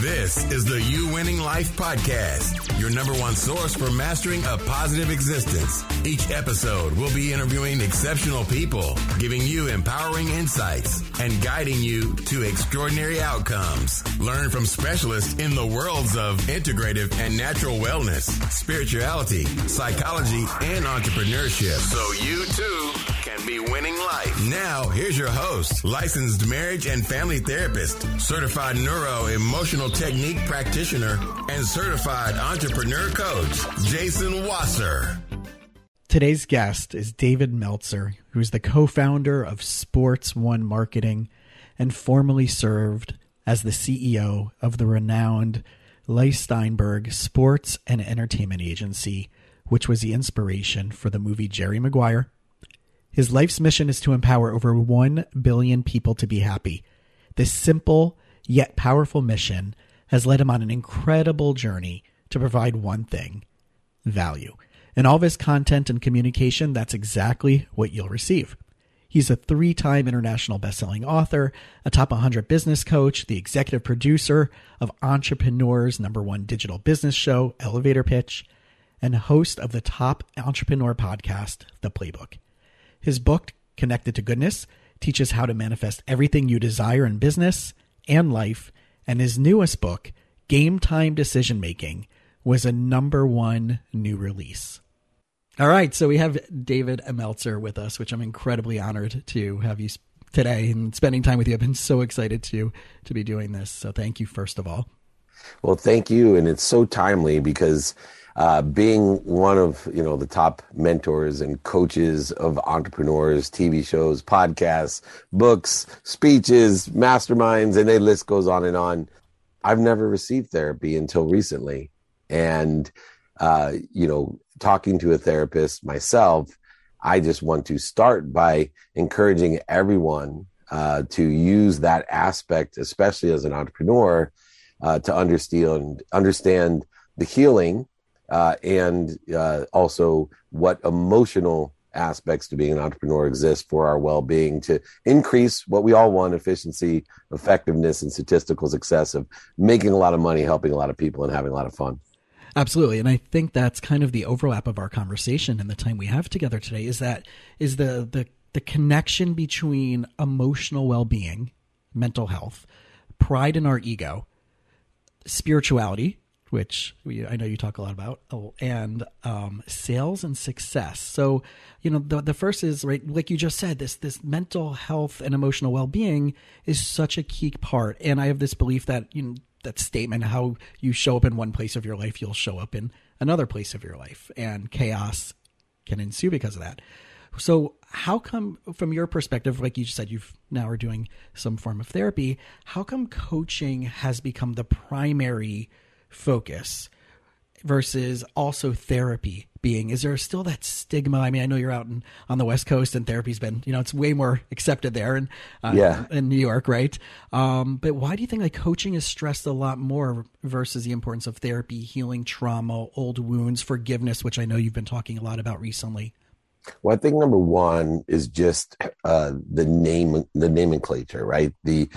This is the You Winning Life Podcast, your number one source for mastering a positive existence. Each episode we'll be interviewing exceptional people, giving you empowering insights, and guiding you to extraordinary outcomes. Learn from specialists in the worlds of integrative and natural wellness, spirituality, psychology, and entrepreneurship. So you too can be winning life. Now, here's your host, licensed marriage and family therapist, certified neuro emotional technique practitioner, and certified entrepreneur coach, Jason Wasser. Today's guest is David Meltzer, who is the co founder of Sports One Marketing and formerly served as the CEO of the renowned Leigh Steinberg Sports and Entertainment Agency, which was the inspiration for the movie Jerry Maguire. His life's mission is to empower over 1 billion people to be happy. This simple yet powerful mission has led him on an incredible journey to provide one thing value. In all of his content and communication, that's exactly what you'll receive. He's a three time international best-selling author, a top 100 business coach, the executive producer of Entrepreneur's number one digital business show, Elevator Pitch, and host of the top entrepreneur podcast, The Playbook. His book, Connected to Goodness, teaches how to manifest everything you desire in business and life, and his newest book, Game Time Decision Making, was a number one new release. All right, so we have David Meltzer with us, which I'm incredibly honored to have you today and spending time with you. I've been so excited to to be doing this. So thank you first of all. Well, thank you, and it's so timely because uh, being one of you know the top mentors and coaches of entrepreneurs, TV shows, podcasts, books, speeches, masterminds, and the list goes on and on. I've never received therapy until recently, and uh, you know, talking to a therapist myself, I just want to start by encouraging everyone uh, to use that aspect, especially as an entrepreneur, uh, to understand understand the healing uh, and uh, also what emotional aspects to being an entrepreneur exist for our well-being to increase what we all want efficiency effectiveness and statistical success of making a lot of money helping a lot of people and having a lot of fun. Absolutely. And i think that's kind of the overlap of our conversation and the time we have together today is that is the the the connection between emotional well-being mental health pride in our ego spirituality which we, I know you talk a lot about, oh, and um, sales and success. So, you know, the, the first is right, like you just said, this this mental health and emotional well being is such a key part. And I have this belief that you know that statement, how you show up in one place of your life, you'll show up in another place of your life, and chaos can ensue because of that. So, how come, from your perspective, like you just said, you've now are doing some form of therapy. How come coaching has become the primary focus versus also therapy being. Is there still that stigma? I mean i know you're out in, on the west coast and therapy's been you know it's way more accepted there and uh, yeah. in new york right? Um, but why do you think like coaching is stressed a lot more versus the importance of therapy healing trauma old wounds forgiveness which i know you've been talking a lot about recently? Well i think number one is just uh, the name the nomenclature right? The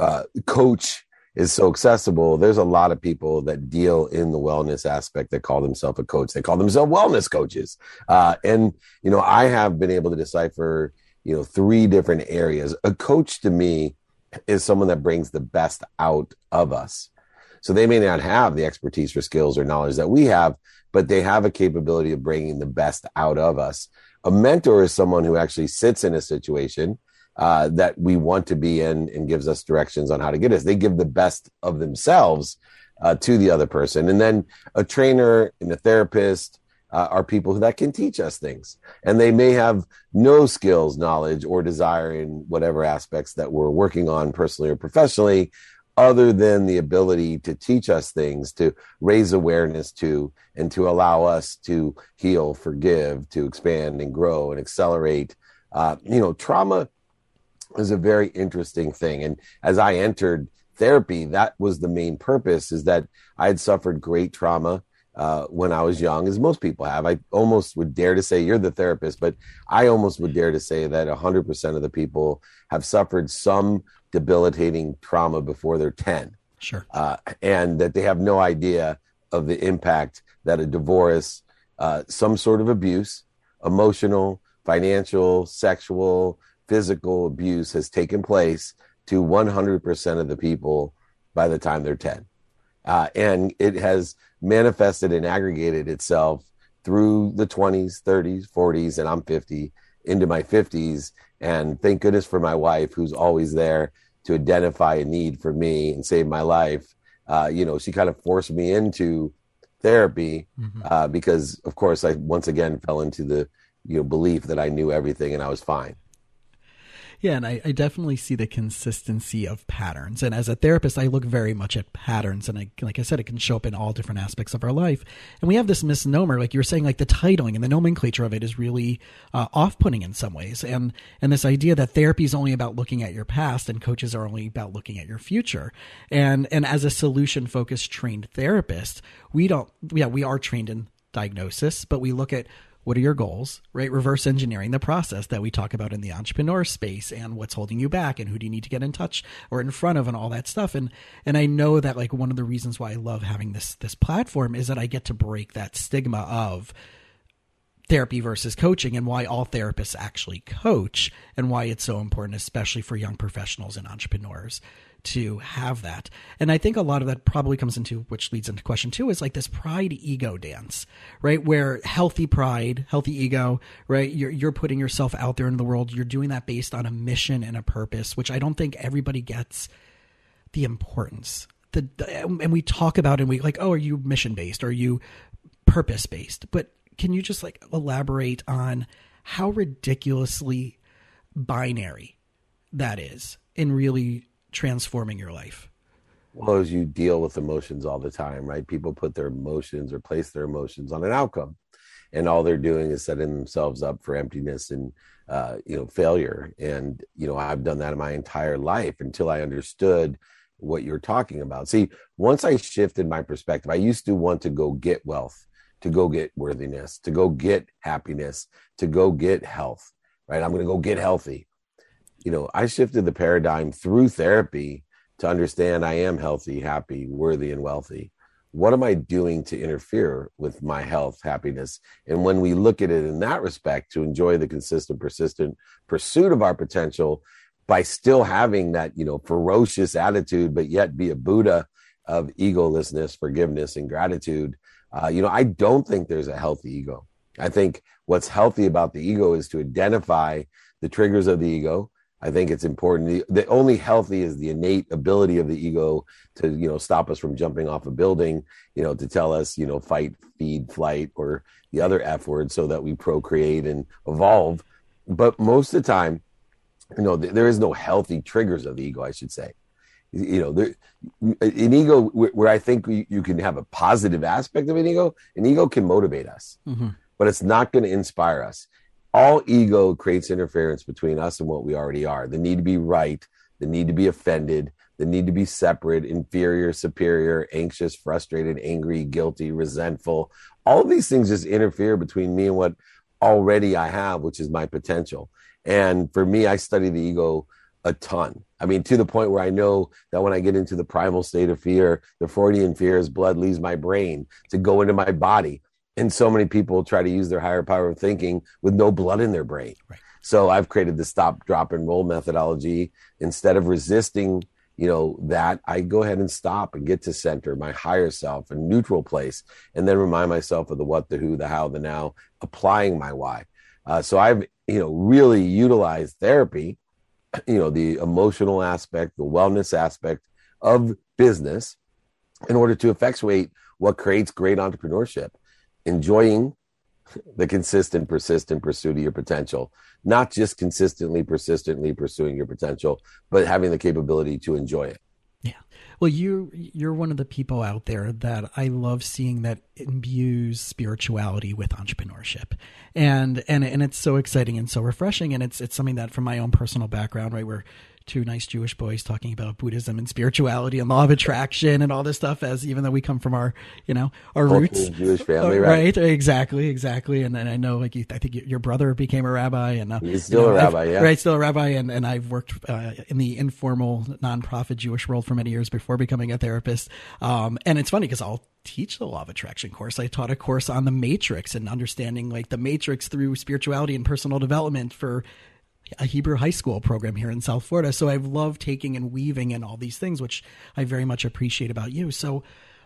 uh, coach is so accessible, there's a lot of people that deal in the wellness aspect that call themselves a coach. They call themselves wellness coaches. Uh, and, you know, I have been able to decipher, you know, three different areas. A coach to me is someone that brings the best out of us. So they may not have the expertise or skills or knowledge that we have, but they have a capability of bringing the best out of us. A mentor is someone who actually sits in a situation uh, that we want to be in and gives us directions on how to get us. They give the best of themselves uh, to the other person. And then a trainer and a therapist uh, are people that can teach us things. And they may have no skills, knowledge, or desire in whatever aspects that we're working on personally or professionally, other than the ability to teach us things, to raise awareness to, and to allow us to heal, forgive, to expand and grow and accelerate. Uh, you know, trauma is a very interesting thing. And as I entered therapy, that was the main purpose is that I had suffered great trauma uh, when I was young, as most people have. I almost would dare to say you're the therapist, but I almost would dare to say that 100% of the people have suffered some debilitating trauma before they're 10. Sure. Uh, and that they have no idea of the impact that a divorce, uh, some sort of abuse, emotional, financial, sexual, physical abuse has taken place to 100% of the people by the time they're 10. Uh, and it has manifested and aggregated itself through the 20s, 30s, 40s, and I'm 50 into my 50s. And thank goodness for my wife, who's always there to identify a need for me and save my life. Uh, you know, she kind of forced me into therapy mm-hmm. uh, because, of course, I once again fell into the you know belief that I knew everything and I was fine. Yeah, and I, I, definitely see the consistency of patterns. And as a therapist, I look very much at patterns. And I, like I said, it can show up in all different aspects of our life. And we have this misnomer, like you were saying, like the titling and the nomenclature of it is really uh, off-putting in some ways. And and this idea that therapy is only about looking at your past and coaches are only about looking at your future. And and as a solution-focused trained therapist, we don't, yeah, we are trained in diagnosis, but we look at what are your goals, right? Reverse engineering the process that we talk about in the entrepreneur space and what's holding you back and who do you need to get in touch or in front of and all that stuff. And and I know that like one of the reasons why I love having this this platform is that I get to break that stigma of therapy versus coaching and why all therapists actually coach and why it's so important especially for young professionals and entrepreneurs to have that. And I think a lot of that probably comes into, which leads into question two, is like this pride ego dance, right? Where healthy pride, healthy ego, right? You're, you're putting yourself out there in the world. You're doing that based on a mission and a purpose, which I don't think everybody gets the importance. The, and we talk about and we like, oh, are you mission based? Are you purpose based? But can you just like elaborate on how ridiculously binary that is in really transforming your life? Well, as you deal with emotions all the time, right? People put their emotions or place their emotions on an outcome, and all they're doing is setting themselves up for emptiness and uh, you know failure. And you know, I've done that in my entire life until I understood what you're talking about. See, once I shifted my perspective, I used to want to go get wealth, to go get worthiness, to go get happiness, to go get health. Right? I'm going to go get healthy you know, I shifted the paradigm through therapy to understand I am healthy, happy, worthy, and wealthy. What am I doing to interfere with my health, happiness? And when we look at it in that respect, to enjoy the consistent, persistent pursuit of our potential by still having that, you know, ferocious attitude, but yet be a Buddha of egolessness, forgiveness, and gratitude. Uh, you know, I don't think there's a healthy ego. I think what's healthy about the ego is to identify the triggers of the ego, I think it's important. The, only healthy is the innate ability of the ego to, you know, stop us from jumping off a building, you know, to tell us, you know, fight, feed, flight, or the other F word so that we procreate and evolve. But most of the time, you know, th- there is no healthy triggers of the ego, I should say. You know, there, an ego where, where I think we, you can have a positive aspect of an ego, an ego can motivate us, mm-hmm. but it's not going to inspire us all ego creates interference between us and what we already are. The need to be right the need to be offended the need to be separate inferior superior anxious frustrated angry guilty resentful. All of these things just interfere between me and what already i have which is my potential. And for me i study the ego a ton. I mean to the point where i know that when i get into the primal state of fear the freudian fear is blood leaves my brain to go into my body and so many people try to use their higher power of thinking with no blood in their brain. Right. So I've created the stop, drop, and roll methodology. Instead of resisting, you know, that I go ahead and stop and get to center my higher self, a neutral place, and then remind myself of the what, the who, the how, the now, applying my why. Uh, so I've, you know, really utilized therapy, you know, the emotional aspect, the wellness aspect of business in order to effectuate what creates great entrepreneurship enjoying the consistent, persistent pursuit of your potential, not just consistently, persistently pursuing your potential, but having the capability to enjoy it. Yeah. Well, you you're one of the people out there that I love seeing that imbues spirituality with entrepreneurship. And and and it's so exciting and so refreshing and it's it's something that from my own personal background, right, where two nice Jewish boys talking about Buddhism and spirituality and law of attraction and all this stuff. As even though we come from our, you know, our roots, Jewish family, right? right? Exactly, exactly. And, then I know, like, you, I think your brother became a rabbi, and uh, he's still you know, a rabbi, I've, yeah, right, still a rabbi. And and I've worked uh, in the informal nonprofit Jewish world for many years before becoming a therapist. Um, and it's funny because I'll teach the law of attraction course. I taught a course on the matrix and understanding like the matrix through spirituality and personal development for a Hebrew high school program here in South Florida. So I've loved taking and weaving and all these things, which I very much appreciate about you. So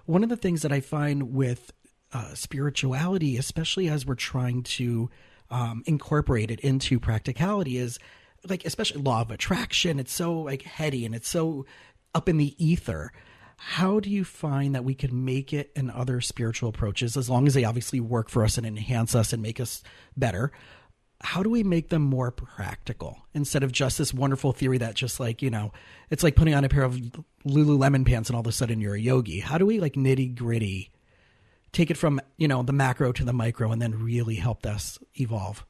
one of the things that I find with uh, spirituality, especially as we're trying to um, incorporate it into practicality, is like especially law of attraction. It's so like heady and it's so up in the ether. How do you find that we can make it in other spiritual approaches, as long as they obviously work for us and enhance us and make us better? How do we make them more practical instead of just this wonderful theory that just like you know it's like putting on a pair of lululemon pants and all of a sudden you're a yogi? How do we like nitty gritty take it from you know the macro to the micro and then really help us evolve?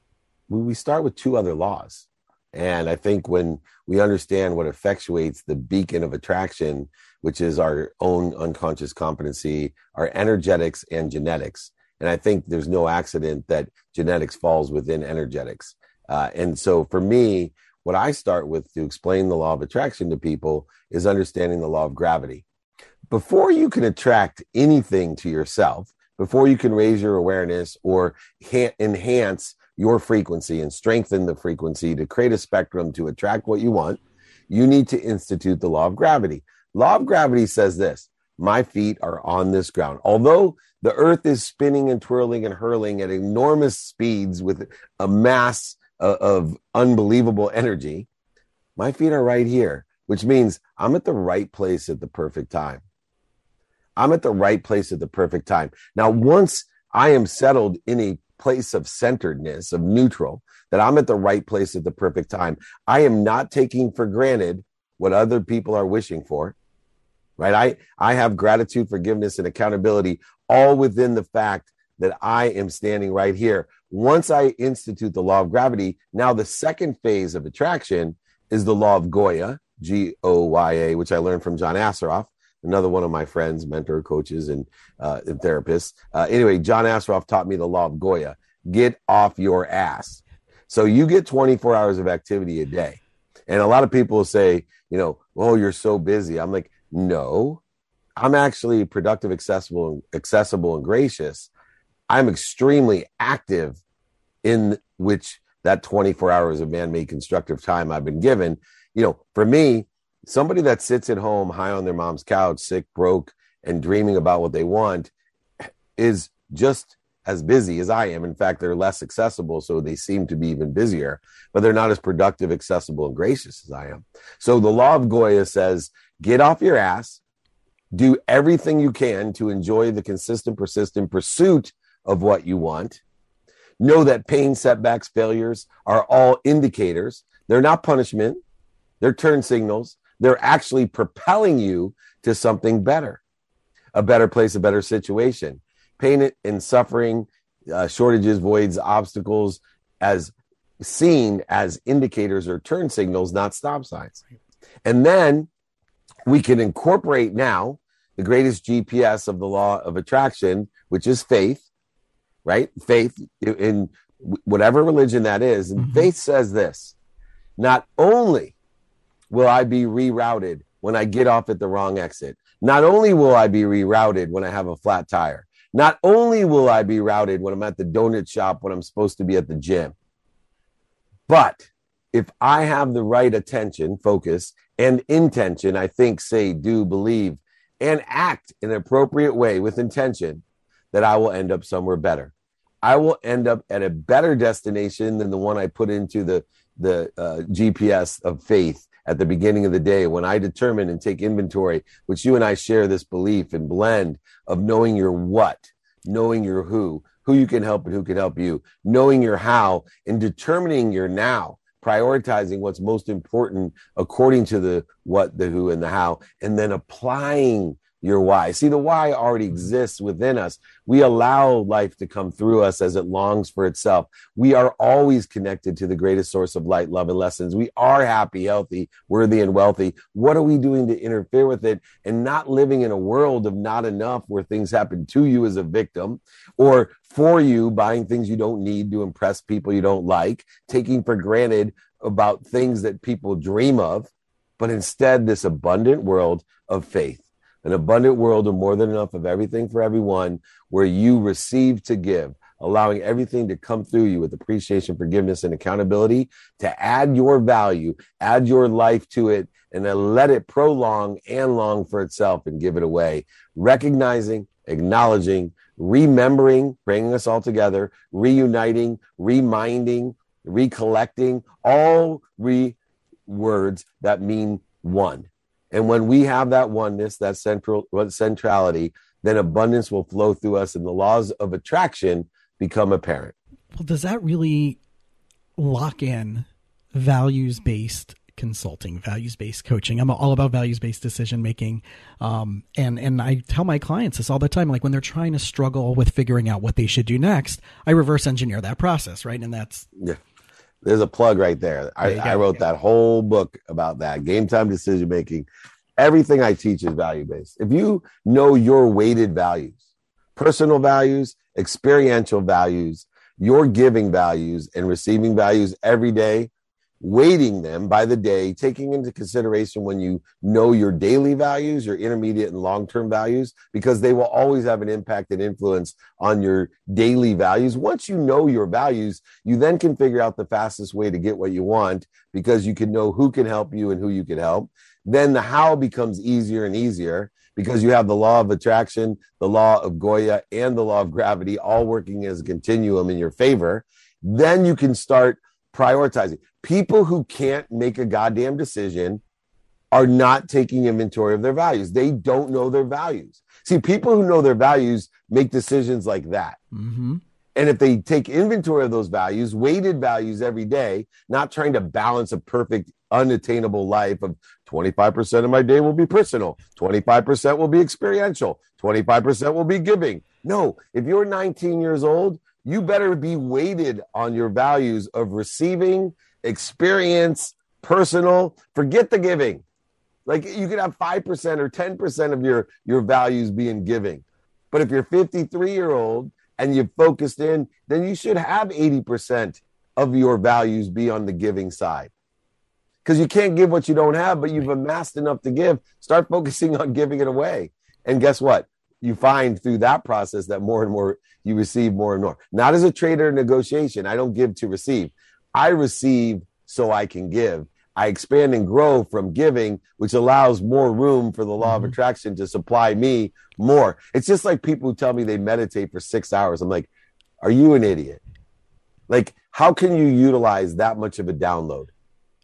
We start with two other laws. And i think when we understand what effectuates the beacon of attraction which is our own unconscious competency our energetics and genetics and I think there's no accident that genetics falls within energetics. Uh, and so for me, what I start with to explain the law of attraction to people is understanding the law of gravity. Before you can attract anything to yourself, before you can raise your awareness or ha- enhance your frequency and strengthen the frequency to create a spectrum to attract what you want, you need to institute the law of gravity. Law of gravity says this my feet are on this ground. Although the earth is spinning and twirling and hurling at enormous speeds with a mass uh, of unbelievable energy, my feet are right here, which means I'm at the right place at the perfect time. I'm at the right place at the perfect time. Now, once I am settled in a place of centeredness, of neutral, that I'm at the right place at the perfect time, I am not taking for granted what other people are wishing for right? I, I have gratitude, forgiveness, and accountability all within the fact that I am standing right here. Once I institute the law of gravity, now the second phase of attraction is the law of Goya, G O Y A, which I learned from John Assaraf, another one of my friends, mentor, coaches, and, uh, and therapists. Uh, anyway, John Assaraf taught me the law of Goya get off your ass. So you get 24 hours of activity a day. And a lot of people say, you know, oh, you're so busy. I'm like, no, I'm actually productive, accessible, accessible, and gracious. I'm extremely active in which that 24 hours of man-made constructive time I've been given. You know, for me, somebody that sits at home high on their mom's couch, sick, broke, and dreaming about what they want is just as busy as I am. In fact, they're less accessible, so they seem to be even busier, but they're not as productive, accessible, and gracious as I am. So the law of Goya says get off your ass, do everything you can to enjoy the consistent, persistent pursuit of what you want. Know that pain, setbacks, failures are all indicators. They're not punishment, they're turn signals. They're actually propelling you to something better, a better place, a better situation. Pain and suffering, uh, shortages, voids, obstacles, as seen as indicators or turn signals, not stop signs. And then we can incorporate now the greatest GPS of the law of attraction, which is faith, right? Faith in whatever religion that is. And mm-hmm. faith says this not only will I be rerouted when I get off at the wrong exit, not only will I be rerouted when I have a flat tire, not only will I be routed when I'm at the donut shop when I'm supposed to be at the gym, but if I have the right attention, focus, and intention, I think, say, do, believe, and act in an appropriate way with intention, that I will end up somewhere better. I will end up at a better destination than the one I put into the the uh, GPS of faith at the beginning of the day when I determine and take inventory, which you and I share this belief and blend of knowing your what, knowing your who, who you can help and who can help you, knowing your how, and determining your now prioritizing what's most important according to the what, the who, and the how, and then applying your why. See, the why already mm-hmm. exists within us. We allow life to come through us as it longs for itself. We are always connected to the greatest source of light, love, and lessons. We are happy, healthy, worthy, and wealthy. What are we doing to interfere with it and not living in a world of not enough where things happen to you as a victim or for you, buying things you don't need to impress people you don't like, taking for granted about things that people dream of, but instead this abundant world of faith an abundant world of more than enough of everything for everyone, where you receive to give, allowing everything to come through you with appreciation, forgiveness, and accountability to add your value, add your life to it, and then let it prolong and long for itself and give it away. Recognizing, acknowledging, remembering, bringing us all together, reuniting, reminding, recollecting, all re words that mean one. And when we have that oneness, that central centrality, then abundance will flow through us and the laws of attraction become apparent. Well, does that really lock in values based consulting, values based coaching? I'm all about values based decision making. Um, and, and I tell my clients this all the time. Like when they're trying to struggle with figuring out what they should do next, I reverse engineer that process, right? And that's yeah. There's a plug right there. I, I wrote that whole book about that game time decision making. Everything I teach is value based. If you know your weighted values, personal values, experiential values, your giving values, and receiving values every day, weighting them by the day, taking into consideration when you know your daily values, your intermediate and long term values, because they will always have an impact and influence on your daily values. Once you know your values, you then can figure out the fastest way to get what you want because you can know who can help you and who you can help. Then the how becomes easier and easier because you have the law of attraction, the law of Goya, and the law of gravity all working as a continuum in your favor. Then you can start prioritizing. People who can't make a goddamn decision are not taking inventory of their values. They don't know their values. See, people who know their values make decisions like that. Mm-hmm. And if they take inventory of those values, weighted values every day, not trying to balance a perfect, unattainable life of 25% of my day will be personal, 25% will be experiential, 25% will be giving. No, if you're 19 years old you better be weighted on your values of receiving, experience, personal. Forget the giving. Like you could have 5% or 10% of your, your values being giving. But if you're 53 year old and you've focused in, then you should have 80% of your values be on the giving side. Because you can't give what you don't have, but you've amassed enough to give. Start focusing on giving it away. And guess what? You find through that process that more and more you receive more and more. Not as a trader negotiation. I don't give to receive. I receive so I can give. I expand and grow from giving, which allows more room for the law mm-hmm. of attraction to supply me more. It's just like people who tell me they meditate for six hours. I'm like, are you an idiot? Like, how can you utilize that much of a download?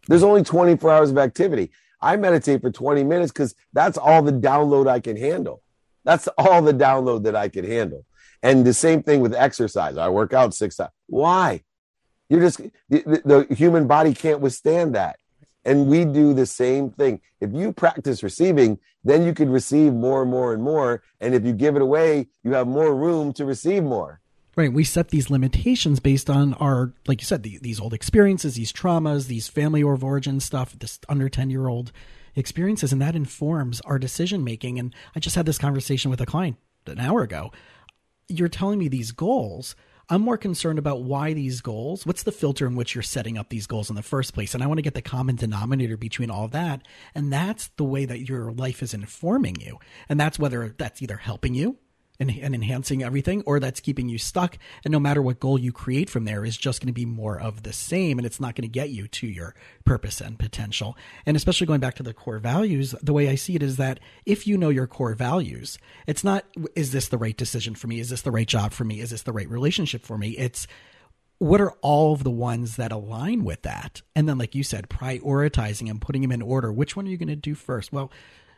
There's only 24 hours of activity. I meditate for 20 minutes because that's all the download I can handle. That's all the download that I could handle. And the same thing with exercise. I work out six times. Why? You're just the, the human body can't withstand that. And we do the same thing. If you practice receiving, then you could receive more and more and more. And if you give it away, you have more room to receive more. Right. We set these limitations based on our, like you said, the, these old experiences, these traumas, these family of origin stuff, this under 10 year old experiences and that informs our decision making and i just had this conversation with a client an hour ago. You're telling me these goals. I'm more concerned about why these goals what's the filter in which you're setting up these goals in the first place? And i want to get the common denominator between all of that and that's the way that your life is informing you. And that's whether that's either helping you and, and enhancing everything, or that's keeping you stuck. And no matter what goal you create from there is just going to be more of the same, and it's not going to get you to your purpose and potential. And especially going back to the core values, the way I see it is that if you know your core values, it's not, is this the right decision for me? Is this the right job for me? Is this the right relationship for me? It's, what are all of the ones that align with that? And then, like you said, prioritizing and putting them in order. Which one are you going to do first? Well,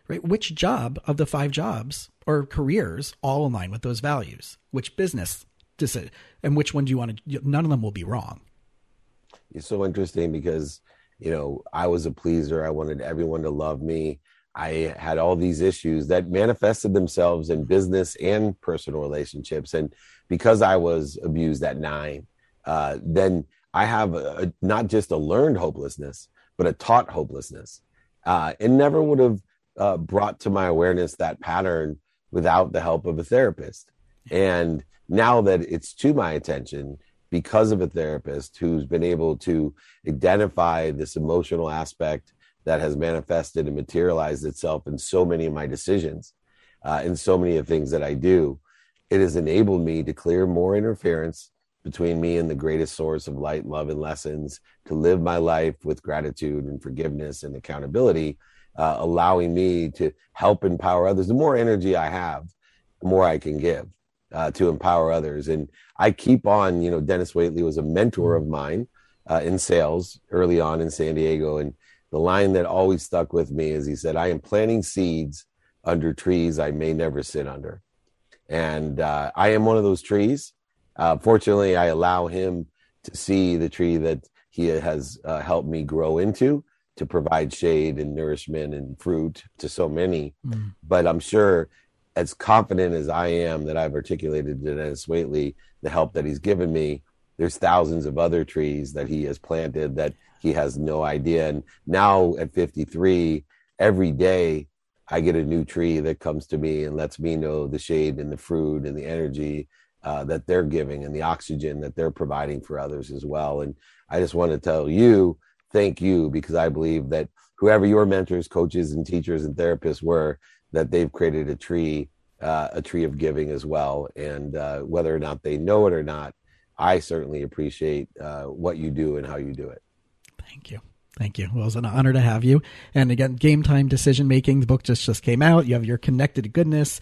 right? Which job of the five jobs or careers all align with those values? Which business does it, and which one do you want to? None of them will be wrong. It's so interesting because you know I was a pleaser. I wanted everyone to love me. I had all these issues that manifested themselves in business and personal relationships. And because I was abused at nine, uh, then I have a, not just a learned hopelessness, but a taught hopelessness. Uh, it never would have uh, brought to my awareness that pattern without the help of a therapist. And now that it's to my attention, because of a therapist who's been able to identify this emotional aspect that has manifested and materialized itself in so many of my decisions, uh, in so many of things that I do, it has enabled me to clear more interference between me and the greatest source of light, love, and lessons to live my life with gratitude and forgiveness and accountability, uh, allowing me to help empower others. The more energy I have, the more I can give uh, to empower others. And I keep on, you know, Dennis Waitley was a mentor of mine uh, in sales early on in San Diego. And the line that always stuck with me is he said, I am planting seeds under trees I may never sit under. And uh, I am one of those trees. Uh, fortunately, I allow him to see the tree that he has uh, helped me grow into to provide shade and nourishment and fruit to so many. Mm. But I'm sure, as confident as I am that I've articulated to Dennis Waitley the help that he's given me, there's thousands of other trees that he has planted that he has no idea. And now at 53, every day I get a new tree that comes to me and lets me know the shade and the fruit and the energy uh, that they're giving and the oxygen that they're providing for others as well. And I just want to tell you, thank you, because I believe that whoever your mentors, coaches, and teachers and therapists were, that they've created a tree, uh, a tree of giving as well. And uh, whether or not they know it or not, I certainly appreciate uh, what you do and how you do it. Thank you. Thank you. Well, it's an honor to have you. And again, Game Time Decision Making, the book just, just came out. You have your Connected Goodness,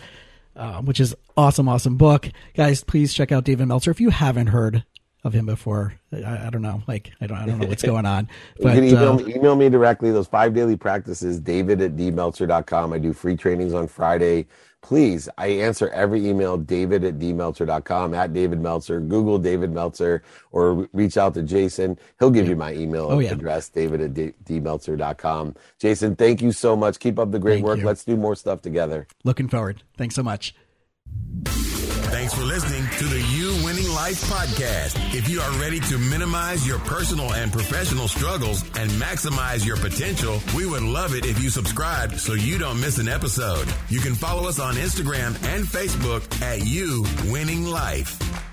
uh, which is awesome, awesome book. Guys, please check out David Meltzer if you haven't heard of him before. I, I, don't know. Like, I don't, I don't know what's going on. But, you can email, uh, me, email me directly. Those five daily practices, david at dmeltzer.com. I do free trainings on Friday please, I answer every email, david at dmeltzer.com, at David Meltzer, Google David Meltzer, or reach out to Jason. He'll give you my email oh, yeah. address, david at dmeltzer.com. Jason, thank you so much. Keep up the great thank work. You. Let's do more stuff together. Looking forward. Thanks so much. Thanks for listening to the You Winning Life podcast. If you are ready to minimize your personal and professional struggles and maximize your potential, we would love it if you subscribe so you don't miss an episode. You can follow us on Instagram and Facebook at You Winning Life.